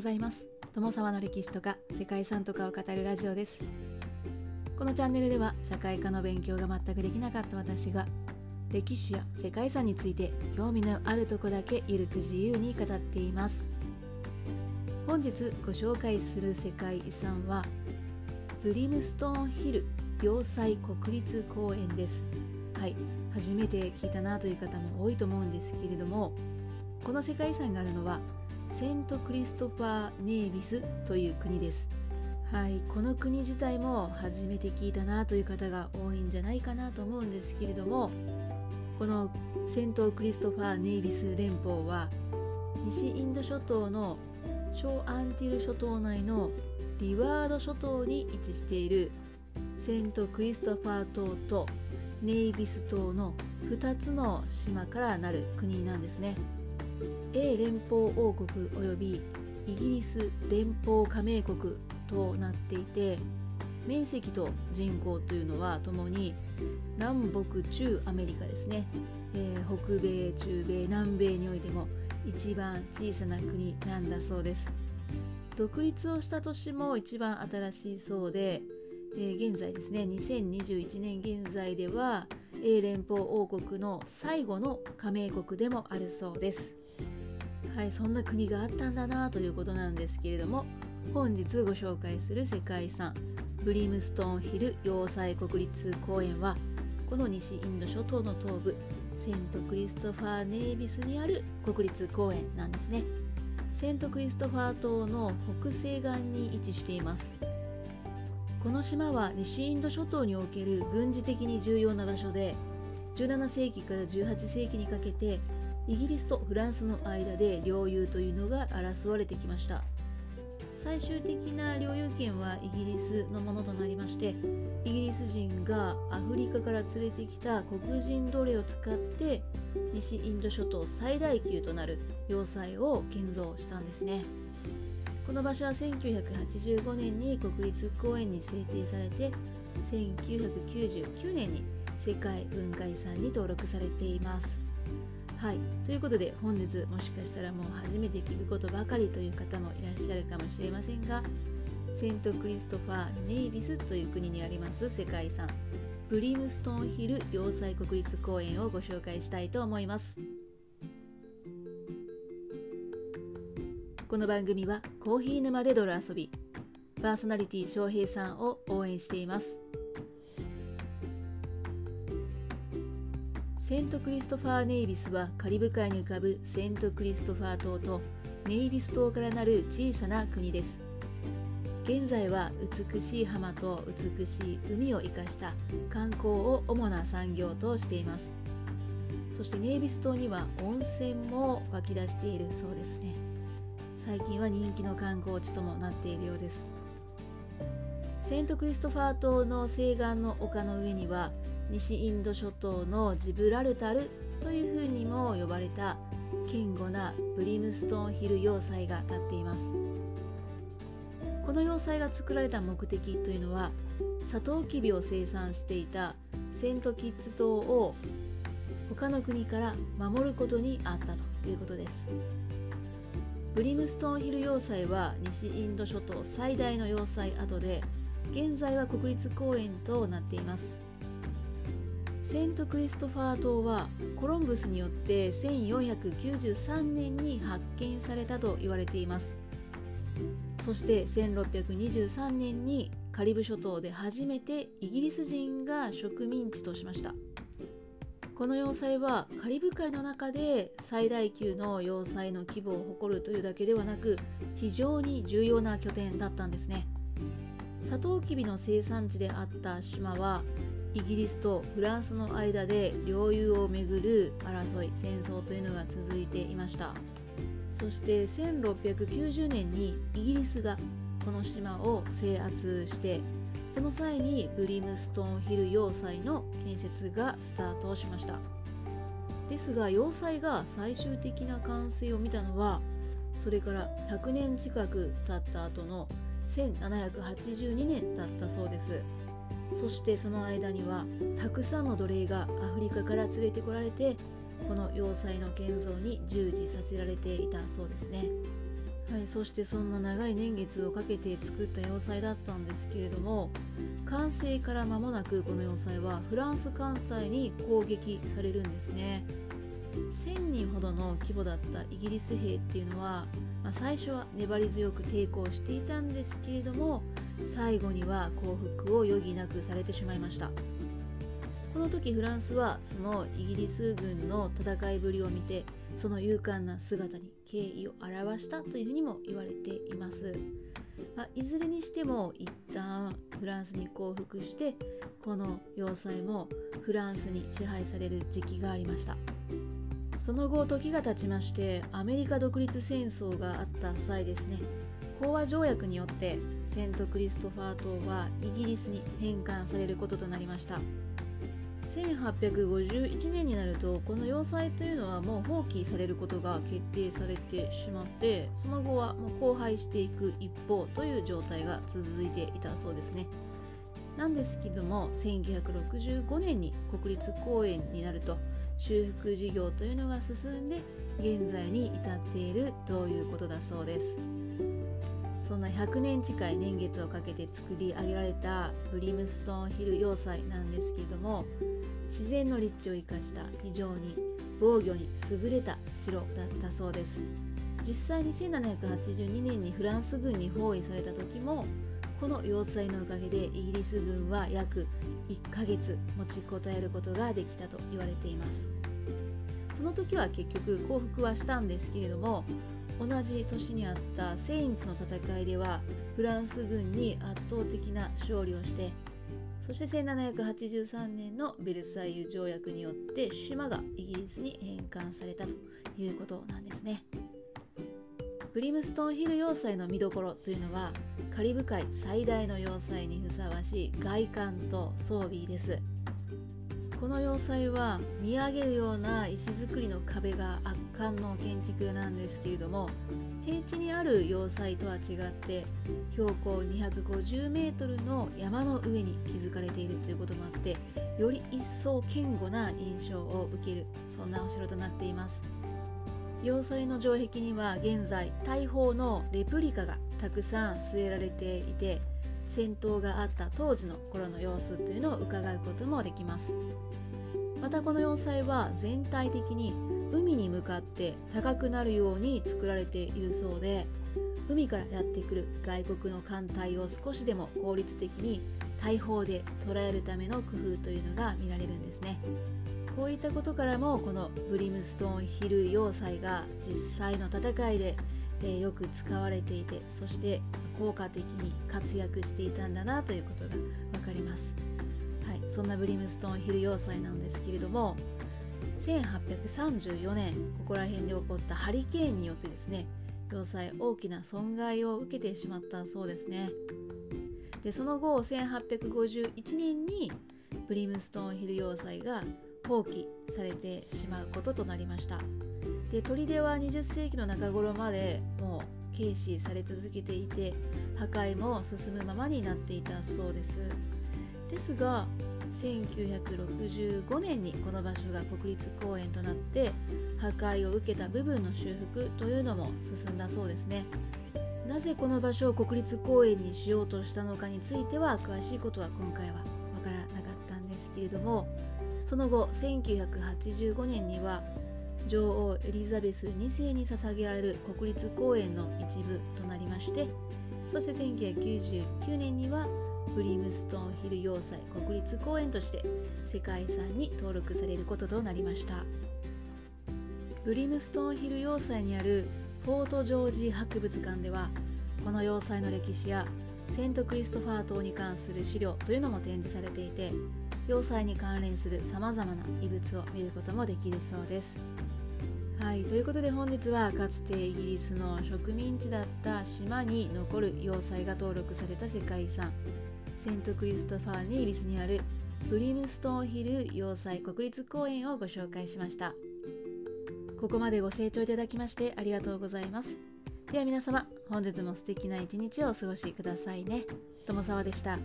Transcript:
ございます。友沢の歴史とか世界遺産とかを語るラジオです。このチャンネルでは社会科の勉強が全くできなかった私が歴史や世界遺産について興味のあるとこだけゆるく自由に語っています。本日ご紹介する世界遺産はブリムストーンヒル要塞国立公園です。はい初めて聞いたなという方も多いと思うんですけれどもこの世界遺産があるのはセントクリストファー・ネービスという国ですはいこの国自体も初めて聞いたなという方が多いんじゃないかなと思うんですけれどもこのセントクリストファー・ネイビス連邦は西インド諸島の小アンティル諸島内のリワード諸島に位置しているセントクリストファー島とネイビス島の2つの島からなる国なんですね。英連邦王国及びイギリス連邦加盟国となっていて面積と人口というのはともに南北中アメリカですね、えー、北米中米南米においても一番小さな国なんだそうです。独立をした年も一番新しいそうで、えー、現在ですね2021年現在では英連邦王国の最後の加盟国でもあるそうです。はいそんな国があったんだなということなんですけれども本日ご紹介する世界遺産ブリムストーンヒル要塞国立公園はこの西インド諸島の東部セントクリストファー・ネイビスにある国立公園なんですね。セントクリストファー島の北西岸に位置しています。この島は西インド諸島における軍事的に重要な場所で17世紀から18世紀にかけてイギリスとフランスの間で領有というのが争われてきました。最終的な領有権はイギリスのものとなりましてイギリス人がアフリカから連れてきた黒人奴隷を使って西インド諸島最大級となる要塞を建造したんですね。この場所は1985年に国立公園に制定されて1999年に世界文化遺産に登録されています。はい。ということで本日もしかしたらもう初めて聞くことばかりという方もいらっしゃるかもしれませんがセントクリストファー・ネイビスという国にあります世界遺産ブリムストンヒル要塞国立公園をご紹介したいと思います。この番組はコーヒー沼で泥遊びパーソナリティ翔平さんを応援しています。セントクリストファー・ネイビスはカリブ海に浮かぶセントクリストファー島とネイビス島からなる小さな国です。現在は美しい浜と美しい海を生かした観光を主な産業としています。そしてネイビス島には温泉も湧き出しているそうですね。最近は人気の観光地ともなっているようです。セントクリストファー島の西岸の丘の上には西インド諸島のジブラルタルというふうにも呼ばれた堅固なブリムストンヒル要塞が立っています。この要塞が作られた目的というのはサトウキビを生産していたセントキッズ島を他の国から守ることにあったということです。ブリムストーンヒル要塞は西インド諸島最大の要塞跡で現在は国立公園となっています。セントクリストファー島はコロンブスによって1493年に発見されたと言われています。そして1623年にカリブ諸島で初めてイギリス人が植民地としました。この要塞はカリブ海の中で最大級の要塞の規模を誇るというだけではなく非常に重要な拠点だったんですね。サトウキビの生産地であった島はイギリスとフランスの間で領有をめぐる争い戦争というのが続いていました。そして1690年にイギリスがこの島を制圧してその際にブリムストンヒル要塞の建設がスタートしました。ですが要塞が最終的な完成を見たのはそれから100年近く経った後の1782年だったそうです。そしてその間にはたくさんの奴隷がアフリカから連れてこられてこの要塞の建造に従事させられていたそうですね。はい、そしてそんな長い年月をかけて作った要塞だったんですけれども完成から間もなくこの要塞はフランス艦隊に攻撃されるんですね。1000人ほどの規模だったイギリス兵っていうのは、まあ、最初は粘り強く抵抗していたんですけれども最後には降伏を余儀なくされてしまいました。この時フランスはそのイギリス軍の戦いぶりを見てその勇敢な姿に敬意を表したというふうにも言われています。まあ、いずれにしても一旦フランスに降伏してこの要塞もフランスに支配される時期がありました。その後時が経ちましてアメリカ独立戦争があった際ですね。講和条約によってセントクリストファー島はイギリスに返還されることとなりました。1851年になるとこの要塞というのはもう放棄されることが決定されてしまってその後はもう荒廃していく一方という状態が続いていたそうですね。なんですけども1965年に国立公園になると修復事業というのが進んで現在に至っているということだそうです。そんな100年近い年月をかけて作り上げられたブリムストーンヒル要塞なんですけども自然の立地を生かした非常に防御に優れた城だったそうです。実際に1782年にフランス軍に包囲された時もこの要塞のおかげでイギリス軍は約1ヶ月持ちこたえることができたと言われています。その時は結局降伏はしたんですけれども同じ年にあったセインツの戦いではフランス軍に圧倒的な勝利をしてそして1783年のベルサイユ条約によって島がイギリスに返還されたということなんですね。ブリムストンヒル要塞の見どころというのはカリブ海最大の要塞にふさわしい外観と装備です。この要塞は見上げるような石造りの壁が圧巻の建築なんですけれども平地にある要塞とは違って標高250メートルの山の上に築かれているということもあってより一層堅固な印象を受けるそんなお城となっています。要塞の城壁には現在大砲のレプリカがたくさん据えられていて戦闘があった当時の頃の様子というのを伺うこともできます。またこの要塞は全体的に海に向かって高くなるように作られているそうで海からやってくる外国の艦隊を少しでも効率的に大砲で捉えるための工夫というのが見られるんですね。こういったことからもこのブリムストーンヒル要塞が実際の戦いでえよく使われていてそして効果的に活躍していたんだなということが分かります、はい、そんなブリムストーンヒル要塞なんですけれども1834年ここら辺で起こったハリケーンによってですね要塞大きな損害を受けてしまったそうですね。でその後1851年にブリムストーンヒル要塞が放棄されてしまうこととなりました。で砦は20世紀の中頃までもう軽視され続けていて破壊も進むままになっていたそうです。ですが1965年にこの場所が国立公園となって破壊を受けた部分の修復というのも進んだそうですね。なぜこの場所を国立公園にしようとしたのかについては詳しいことは今回はわからなかったんですけれどもその後1985年には女王エリザベス2世に捧げられる国立公園の一部となりましてそして1999年にはブリムストンヒル要塞国立公園として世界遺産に登録されることとなりましたブリムストンヒル要塞にあるフォートジョージ博物館ではこの要塞の歴史やセントクリストファー島に関する資料というのも展示されていて要塞に関連するさまざまな遺物を見ることもできるそうです。はいということで本日はかつてイギリスの植民地だった島に残る要塞が登録された世界遺産セントクリストファーにイビスにあるブリムストーンヒル要塞国立公園をご紹介しました。ここまでご清聴いただきましてありがとうございます。では皆様本日も素敵な一日をお過ごしくださいね。友沢でした。